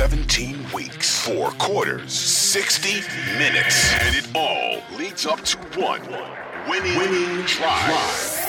17 weeks, four quarters, 60 minutes, and it all leads up to one winning, winning drive.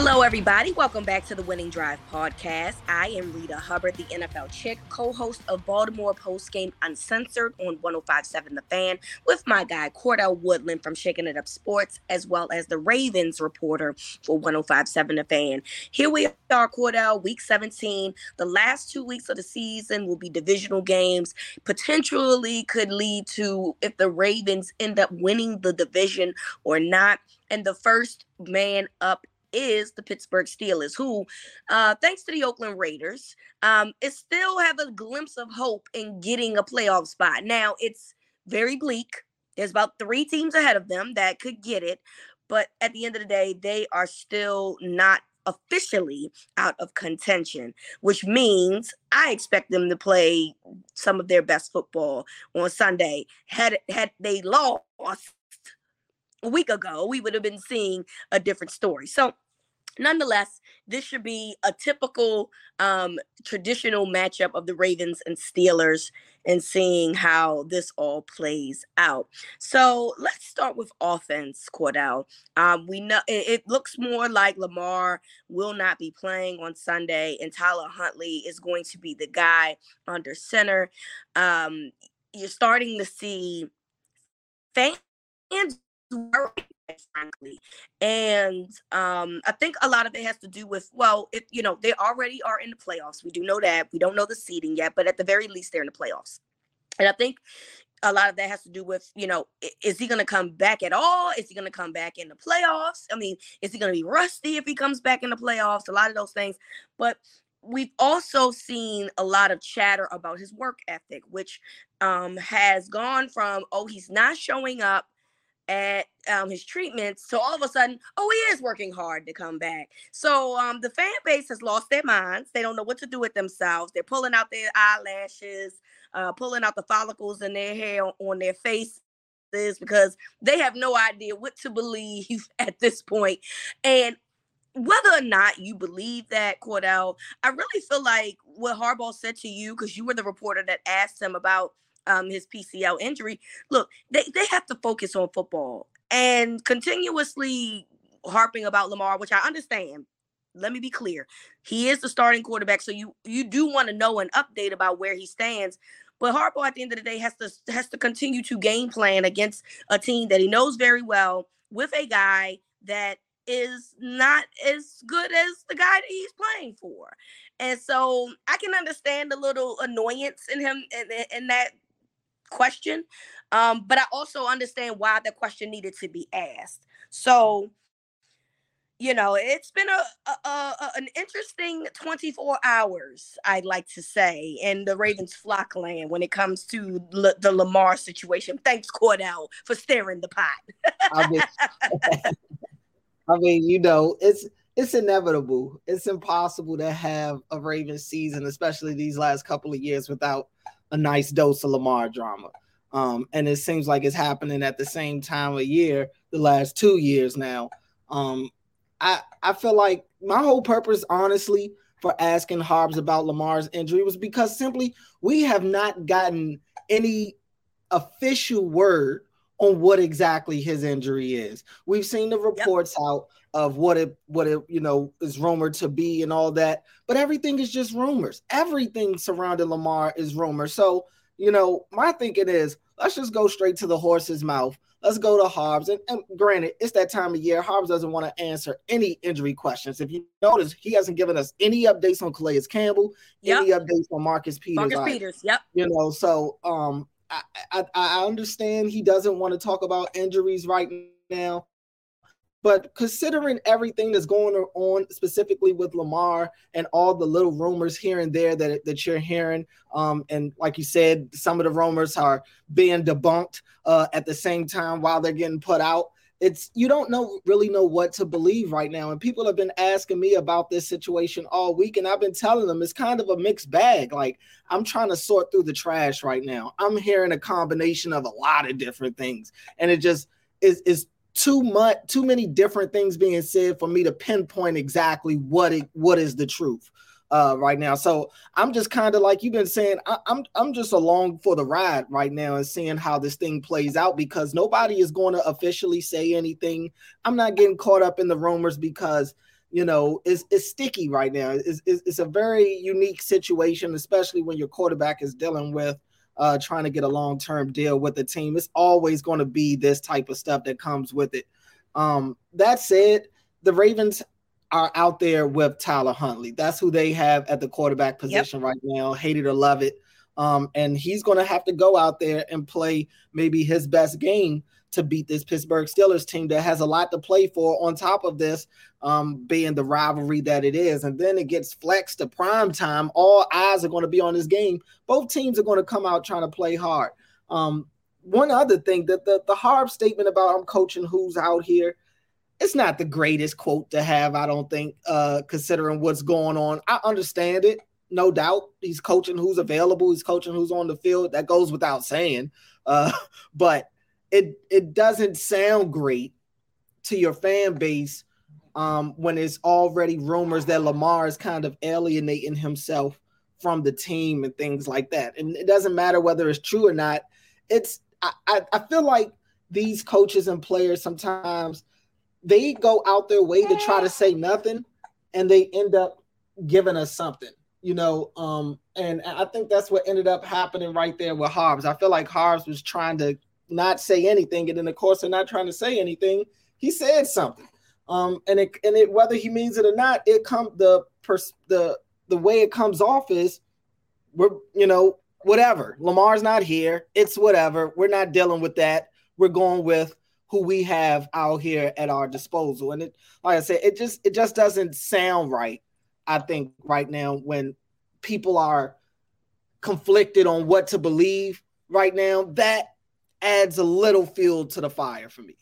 Hello, everybody. Welcome back to the Winning Drive podcast. I am Rita Hubbard, the NFL chick, co host of Baltimore Post Game Uncensored on 1057 The Fan, with my guy Cordell Woodland from Shaking It Up Sports, as well as the Ravens reporter for 1057 The Fan. Here we are, Cordell, week 17. The last two weeks of the season will be divisional games, potentially could lead to if the Ravens end up winning the division or not. And the first man up is the Pittsburgh Steelers, who, uh, thanks to the Oakland Raiders, um, is still have a glimpse of hope in getting a playoff spot. Now it's very bleak. There's about three teams ahead of them that could get it, but at the end of the day, they are still not officially out of contention, which means I expect them to play some of their best football on Sunday. Had had they lost a week ago, we would have been seeing a different story. So, nonetheless, this should be a typical um, traditional matchup of the Ravens and Steelers and seeing how this all plays out. So, let's start with offense, Cordell. Um, we know it, it looks more like Lamar will not be playing on Sunday, and Tyler Huntley is going to be the guy under center. Um, you're starting to see fans frankly. And um, I think a lot of it has to do with, well, if you know, they already are in the playoffs. We do know that. We don't know the seeding yet, but at the very least, they're in the playoffs. And I think a lot of that has to do with, you know, is he going to come back at all? Is he going to come back in the playoffs? I mean, is he going to be rusty if he comes back in the playoffs? A lot of those things. But we've also seen a lot of chatter about his work ethic, which um, has gone from, oh, he's not showing up at um, his treatments so all of a sudden oh he is working hard to come back. So um, the fan base has lost their minds they don't know what to do with themselves they're pulling out their eyelashes uh, pulling out the follicles in their hair on their faces because they have no idea what to believe at this point. And whether or not you believe that, Cordell, I really feel like what Harbaugh said to you, because you were the reporter that asked him about um, his PCL injury. Look, they, they have to focus on football and continuously harping about Lamar, which I understand. Let me be clear. He is the starting quarterback, so you you do want to know an update about where he stands. But Harbaugh at the end of the day has to has to continue to game plan against a team that he knows very well with a guy that is not as good as the guy that he's playing for. And so I can understand a little annoyance in him in, in that question. Um, but I also understand why the question needed to be asked. So, you know, it's been a, a, a, an interesting 24 hours, I'd like to say, in the Ravens flock land when it comes to L- the Lamar situation. Thanks, Cordell, for stirring the pot. I mean, I mean, you know, it's it's inevitable. It's impossible to have a Ravens season, especially these last couple of years, without a nice dose of Lamar drama. Um, and it seems like it's happening at the same time of year the last two years now. Um, I I feel like my whole purpose, honestly, for asking Harbs about Lamar's injury was because simply we have not gotten any official word on what exactly his injury is. We've seen the reports yep. out of what it what it you know is rumored to be and all that, but everything is just rumors. Everything surrounding Lamar is rumor. So you know, my thinking is let's just go straight to the horse's mouth. Let's go to Harbs. And, and granted, it's that time of year. Harbs doesn't want to answer any injury questions. If you notice, he hasn't given us any updates on Calais Campbell, yep. any updates on Marcus Peters. Marcus. Peters, yep. You know, so um I, I, I understand he doesn't want to talk about injuries right now. But considering everything that's going on specifically with Lamar and all the little rumors here and there that, that you're hearing, um, and like you said, some of the rumors are being debunked uh, at the same time while they're getting put out. It's you don't know really know what to believe right now. And people have been asking me about this situation all week, and I've been telling them it's kind of a mixed bag. Like I'm trying to sort through the trash right now. I'm hearing a combination of a lot of different things, and it just is is too much too many different things being said for me to pinpoint exactly what it what is the truth uh right now so i'm just kind of like you've been saying I, i'm i'm just along for the ride right now and seeing how this thing plays out because nobody is going to officially say anything i'm not getting caught up in the rumors because you know it's, it's sticky right now it's, it's, it's a very unique situation especially when your quarterback is dealing with uh, trying to get a long term deal with the team. It's always going to be this type of stuff that comes with it. Um, that said, the Ravens are out there with Tyler Huntley. That's who they have at the quarterback position yep. right now. Hate it or love it. Um, and he's going to have to go out there and play maybe his best game to beat this Pittsburgh Steelers team that has a lot to play for on top of this um, being the rivalry that it is. And then it gets flexed to prime time. All eyes are going to be on this game. Both teams are going to come out trying to play hard. Um, one other thing that the, the Harb statement about I'm coaching who's out here, it's not the greatest quote to have, I don't think, uh, considering what's going on. I understand it, no doubt. He's coaching who's available, he's coaching who's on the field. That goes without saying. Uh, but it it doesn't sound great to your fan base um, when it's already rumors that Lamar is kind of alienating himself from the team and things like that. And it doesn't matter whether it's true or not. It's I, I, I feel like these coaches and players sometimes they go out their way to try to say nothing and they end up giving us something you know um and i think that's what ended up happening right there with Harbs. i feel like Harbs was trying to not say anything, and in the course of not trying to say anything, he said something. Um, and it and it whether he means it or not, it come the pers- the the way it comes off is we're you know whatever. Lamar's not here. It's whatever. We're not dealing with that. We're going with who we have out here at our disposal. And it, like I said, it just it just doesn't sound right. I think right now when people are conflicted on what to believe right now, that adds a little fuel to the fire for me.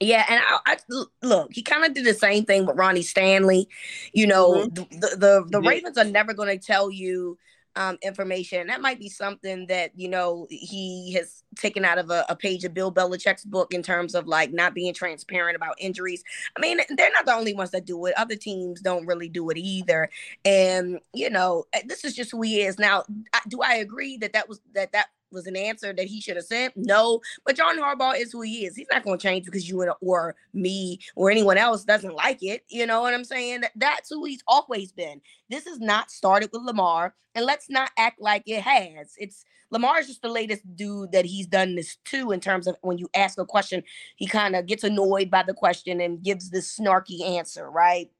Yeah, and I, I look, he kind of did the same thing with Ronnie Stanley. You know, mm-hmm. the the, the yeah. Ravens are never going to tell you um, information. That might be something that you know he has taken out of a, a, page of Bill Belichick's book in terms of like not being transparent about injuries. I mean, they're not the only ones that do it. Other teams don't really do it either. And you know, eh, this is just who he is. Now, do I agree that that was that that was an answer that he should have said? No. But John Harbaugh is who he is. He's not going to change because you or me or anyone else doesn't like it. You know what I'm saying? That's who he's always been. This is not started with Lamar, and let's not act like it has. It's Lamar is just the latest dude that he's done this to in terms of when you ask a question, he kind of gets annoyed by the question and gives this snarky answer, right?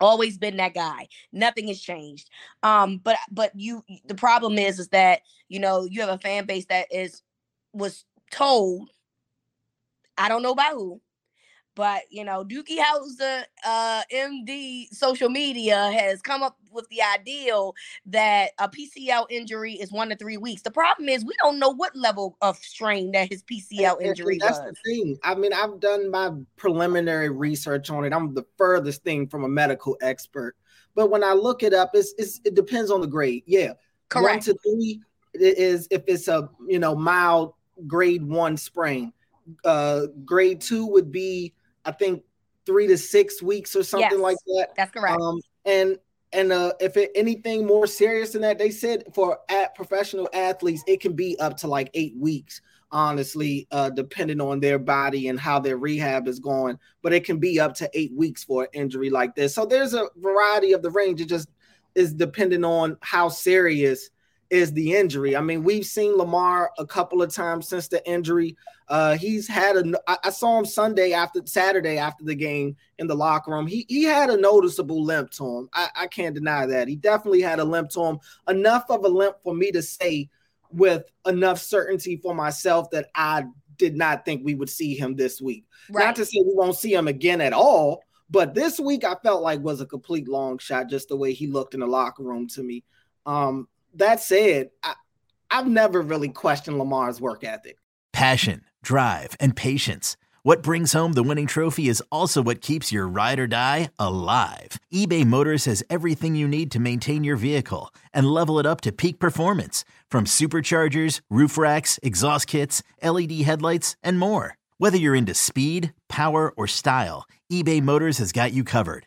Always been that guy. Nothing has changed. Um but but you the problem is is that you know you have a fan base that is was told i don't know by who but you know, Doogie Howser, uh, MD social media has come up with the ideal that a PCL injury is one to three weeks. The problem is we don't know what level of strain that his PCL injury and, and that's was. the thing. I mean, I've done my preliminary research on it. I'm the furthest thing from a medical expert. But when I look it up, it's, it's it depends on the grade. Yeah. Correct. One to three is if it's a you know mild grade one sprain. Uh grade two would be I think three to six weeks or something yes, like that. That's correct. Um, and and uh, if it, anything more serious than that, they said for at professional athletes, it can be up to like eight weeks. Honestly, uh, depending on their body and how their rehab is going, but it can be up to eight weeks for an injury like this. So there's a variety of the range. It just is depending on how serious is the injury. I mean, we've seen Lamar a couple of times since the injury. Uh, he's had a. I saw him Sunday after Saturday after the game in the locker room. He he had a noticeable limp to him. I, I can't deny that. He definitely had a limp to him. Enough of a limp for me to say with enough certainty for myself that I did not think we would see him this week. Right. Not to say we won't see him again at all, but this week I felt like was a complete long shot, just the way he looked in the locker room to me. Um, that said, I, I've never really questioned Lamar's work ethic. Passion, drive, and patience. What brings home the winning trophy is also what keeps your ride or die alive. eBay Motors has everything you need to maintain your vehicle and level it up to peak performance from superchargers, roof racks, exhaust kits, LED headlights, and more. Whether you're into speed, power, or style, eBay Motors has got you covered.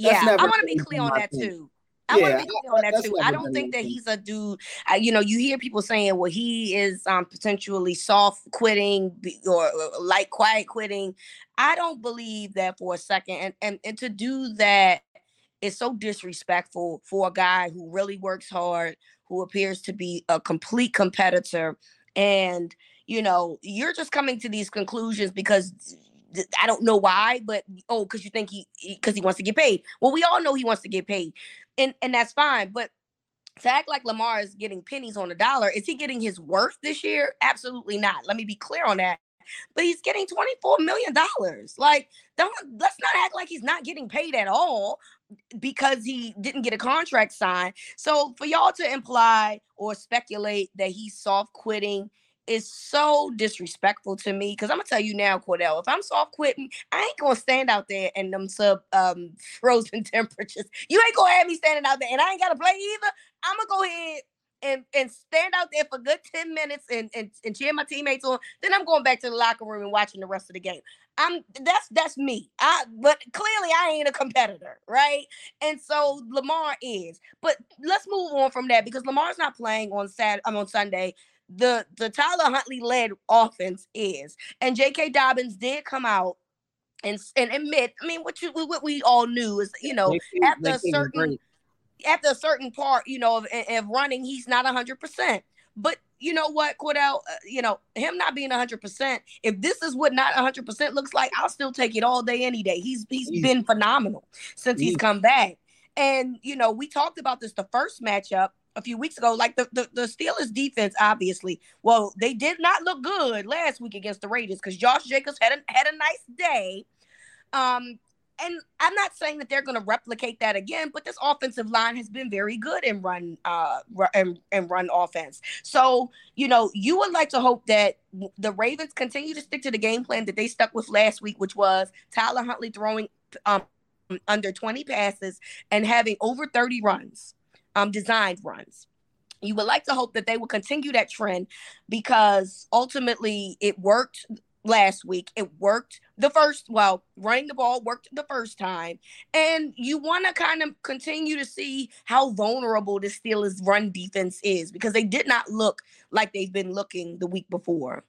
yeah, I want to be clear on that too. I yeah, want to be clear on that too. I don't think that he's a dude. Uh, you know, you hear people saying, "Well, he is um, potentially soft quitting or, or light quiet quitting." I don't believe that for a second. And and, and to do that is so disrespectful for a guy who really works hard, who appears to be a complete competitor, and you know, you're just coming to these conclusions because I don't know why, but oh, because you think he because he wants to get paid. Well, we all know he wants to get paid, and and that's fine. But to act like Lamar is getting pennies on the dollar, is he getting his worth this year? Absolutely not. Let me be clear on that. But he's getting twenty four million dollars. Like, don't let's not act like he's not getting paid at all because he didn't get a contract signed. So for y'all to imply or speculate that he's soft quitting is so disrespectful to me. Cause I'm gonna tell you now, Cordell, if I'm soft quitting, I ain't gonna stand out there in them sub um frozen temperatures. You ain't gonna have me standing out there, and I ain't gotta play either. I'm gonna go ahead and and stand out there for good 10 minutes and, and and cheer my teammates on. Then I'm going back to the locker room and watching the rest of the game. I'm that's that's me. I but clearly I ain't a competitor, right? And so Lamar is. But let's move on from that because Lamar's not playing on Saturday. I'm on Sunday the the Tyler Huntley led offense is. And J.K. Dobbins did come out and and admit. I mean, what you what we all knew is you know after a certain after a certain part, you know, of, of running, he's not hundred percent. But you know what, Cordell, uh, you know, him not being 100%, if this is what not 100% looks like, I'll still take it all day, any day. He's He's been phenomenal since he's come back. And, you know, we talked about this the first matchup a few weeks ago. Like the, the, the Steelers defense, obviously, well, they did not look good last week against the Raiders because Josh Jacobs had a had a nice day. Um, and I'm not saying that they're going to replicate that again, but this offensive line has been very good in run uh and, run offense. So, you know, you would like to hope that the Ravens continue to stick to the game plan that they stuck with last week, which was Tyler Huntley throwing um under 20 passes and having over 30 runs, um designed runs you would like to hope that they will continue that trend because ultimately it worked last week. It worked the first, well, running the ball worked the first time. And you want to kind of continue to see how vulnerable the Steelers' run defense is because they did not look like they've been looking the week before.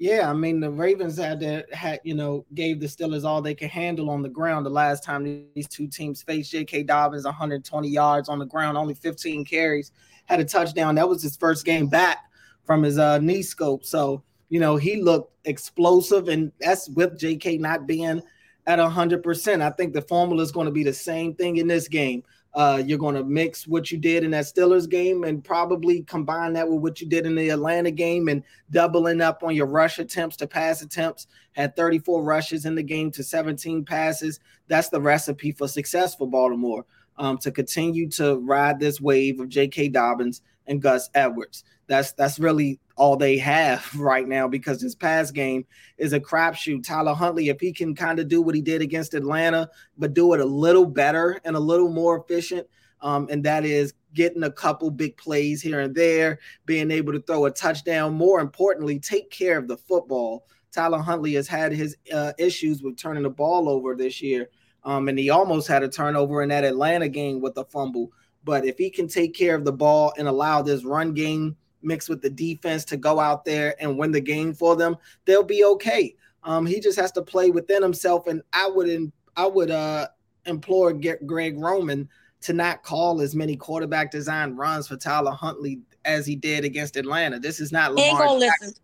Yeah, I mean the Ravens had to had you know gave the Steelers all they could handle on the ground the last time these two teams faced. J.K. Dobbins 120 yards on the ground, only 15 carries, had a touchdown. That was his first game back from his uh, knee scope. So you know, he looked explosive, and that's with JK not being at 100%. I think the formula is going to be the same thing in this game. Uh, you're going to mix what you did in that Steelers game and probably combine that with what you did in the Atlanta game and doubling up on your rush attempts to pass attempts. Had 34 rushes in the game to 17 passes. That's the recipe for success for Baltimore um, to continue to ride this wave of J.K. Dobbins and Gus Edwards. That's that's really all they have right now because his pass game is a crapshoot. Tyler Huntley, if he can kind of do what he did against Atlanta, but do it a little better and a little more efficient, um, and that is getting a couple big plays here and there, being able to throw a touchdown. More importantly, take care of the football. Tyler Huntley has had his uh, issues with turning the ball over this year, um, and he almost had a turnover in that Atlanta game with a fumble. But if he can take care of the ball and allow this run game mixed with the defense to go out there and win the game for them, they'll be okay. Um, he just has to play within himself, and I would I would uh, implore Greg Roman to not call as many quarterback design runs for Tyler Huntley as he did against Atlanta. This is not Lamar. Ain't gonna listen.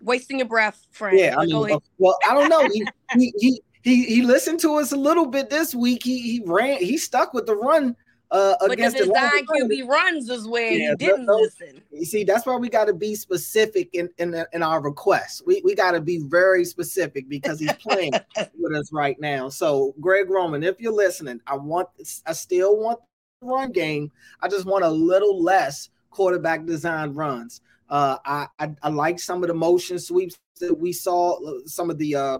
Wasting your breath, friend. Yeah, I mean, well, I don't know. He, he, he he he listened to us a little bit this week. He he ran. He stuck with the run uh, but against the design QB runs is where yeah, you didn't those, listen. You see, that's why we got to be specific in in, in our requests. We we got to be very specific because he's playing with us right now. So, Greg Roman, if you're listening, I want I still want the run game. I just want a little less quarterback design runs. Uh, I, I I like some of the motion sweeps that we saw. Some of the uh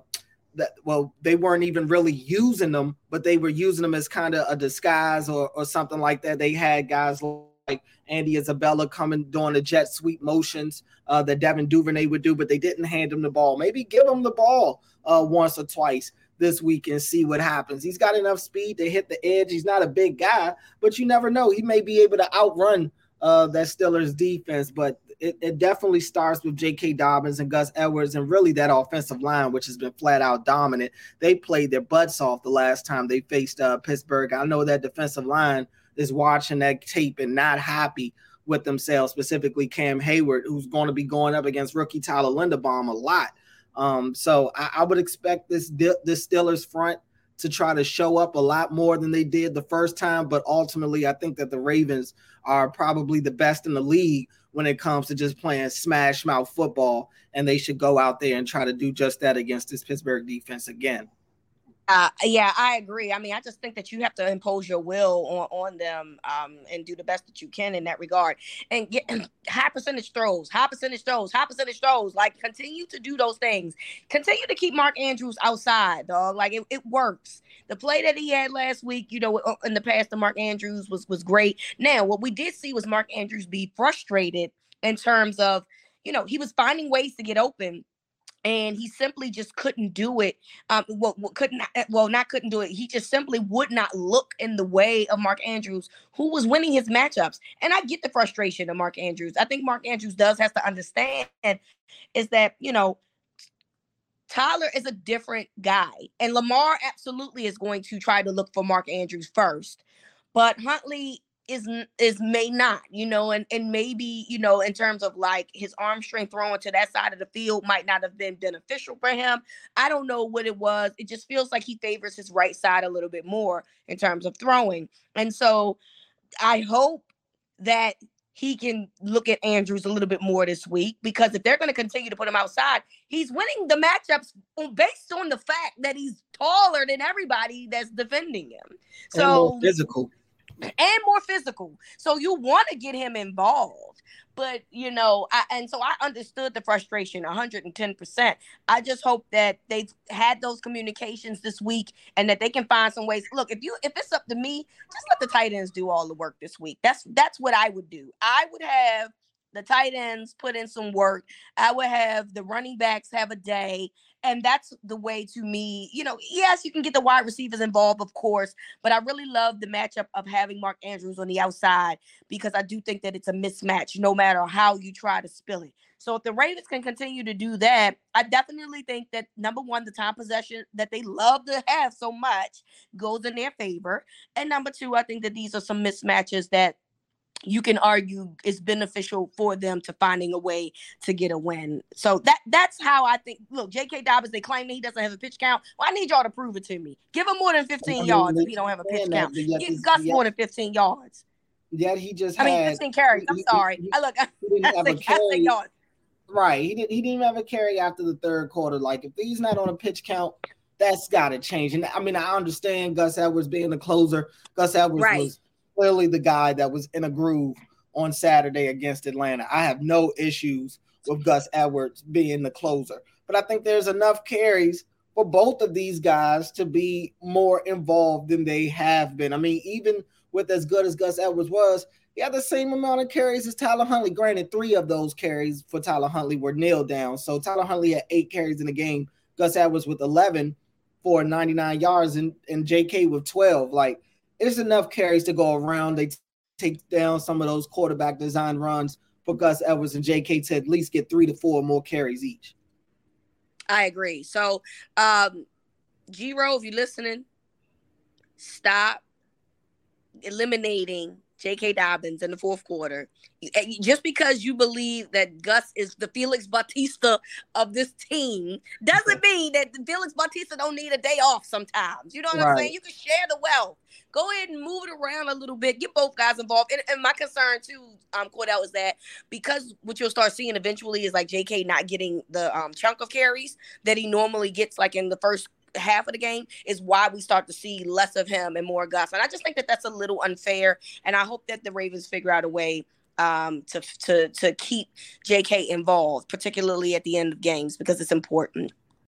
that well they weren't even really using them but they were using them as kind of a disguise or, or something like that. They had guys like andy isabella coming doing the jet sweep motions uh, that devin duvernay would do but they didn't hand him the ball. Maybe give him the ball uh, once or twice this week and see what happens. He's got enough speed to hit the edge. He's not a big guy but you never know. He may be able to outrun uh, that Steelers defense, but it, it definitely starts with J.K. Dobbins and Gus Edwards and really that offensive line, which has been flat out dominant. They played their butts off the last time they faced uh, Pittsburgh. I know that defensive line is watching that tape and not happy with themselves, specifically Cam Heyward, who's going to be going up against rookie Tyler Linderbaum a lot. Um, so I, I, would expect this this Steelers front to try to show up a lot more than they did the first time. But ultimately, I think that the Ravens are probably the best in the league when it comes to just playing smash mouth football. And they should go out there and try to do just that against this Pittsburgh defense again. Uh, yeah, I agree. I mean, I just think that you have to impose your will on, on them um, and do the best that you can in that regard. And get high percentage throws, high percentage throws, high percentage throws. Like, continue to do those things. Continue to keep Mark Andrews outside, dog. Like, it, it works. The play that he had last week, you know, uh, in the past, the Mark Andrews was was great. Now, what we did see was Mark Andrews be frustrated in terms of, you know, he was finding ways to get open and he simply just couldn't do it. Um, well, couldn't eh, well not couldn't do it. He just simply would not look in the way of Mark Andrews, who was winning his matchups. And I get the frustration of Mark Andrews. I think Mark Andrews does has to understand is that you know Tyler is a different guy, and Lamar absolutely is going to try to look for Mark Andrews first. But Huntley is is may not, you know, and and maybe you know in terms of like his arm strength throwing to that side of the field might not have been beneficial for him. I don't know what it was. It just feels like he favors his right side a little bit more in terms of throwing, and so I hope that he can look at Andrews a little bit more this week because if they're going to continue to put him outside, he's winning the matchups based on the fact that he's taller than everybody that's defending him. So physical and more physical. So you want to get him involved. But you know, I, and so I understood the frustration 110%. I just hope that they've had those communications this week and that they can find some ways. Look, if you if it's up to me, just let the tight ends do all the work this week. That's that's what I would do. I would have the tight ends put in some work. I would have the running backs have a day. And that's the way to me, you know, yes, you can get the wide receivers involved, of course, but I really love the matchup of having Mark Andrews on the outside because I do think that it's a mismatch no matter how you try to spill it. So if the Ravens can continue to do that, I definitely think that number one, the time possession that they love to have so much goes in their favor. And number two, I think that these are some mismatches that you can argue it's beneficial for them to finding a way to get a win. So that that's how I think. Look, J.K. Dobbins, they claim that he doesn't have a pitch count. Well, I need y'all to prove it to me. Give him more than 15 I mean, yards if he don't have a pitch count. Give Gus more than 15 yards. Yet he just I mean, 15 carries. I'm he, sorry. He, I look, I, I, say, I say yards. Right. He didn't he didn't have a carry after the third quarter. Like if he's not on a pitch count, that's gotta change. And I mean, I understand Gus Edwards being the closer. Gus Edwards right. was clearly the guy that was in a groove on Saturday against Atlanta. I have no issues with Gus Edwards being the closer, but I think there's enough carries for both of these guys to be more involved than they have been. I mean, even with as good as Gus Edwards was, he had the same amount of carries as Tyler Huntley. Granted, three of those carries for Tyler Huntley were nailed down. So Tyler Huntley had eight carries in the game. Gus Edwards with 11 for 99 yards and, and JK with 12. Like it's enough carries to go around. They take down some of those quarterback design runs for Gus Edwards and JK to at least get three to four more carries each. I agree. So, um, Giro, if you're listening, stop eliminating J.K. Dobbins in the fourth quarter. Just because you believe that Gus is the Felix Bautista of this team doesn't mean that Felix Bautista don't need a day off sometimes. You know what right. I'm saying? You can share the wealth. Go ahead and move it around a little bit. Get both guys involved. And, and my concern too, um, Cordell, is that because what you'll start seeing eventually is like J.K. not getting the um, chunk of carries that he normally gets, like in the first half of the game is why we start to see less of him and more Gus. And I just think that that's a little unfair. And I hope that the Ravens figure out a way um, to to to keep J.K. involved, particularly at the end of games, because it's important.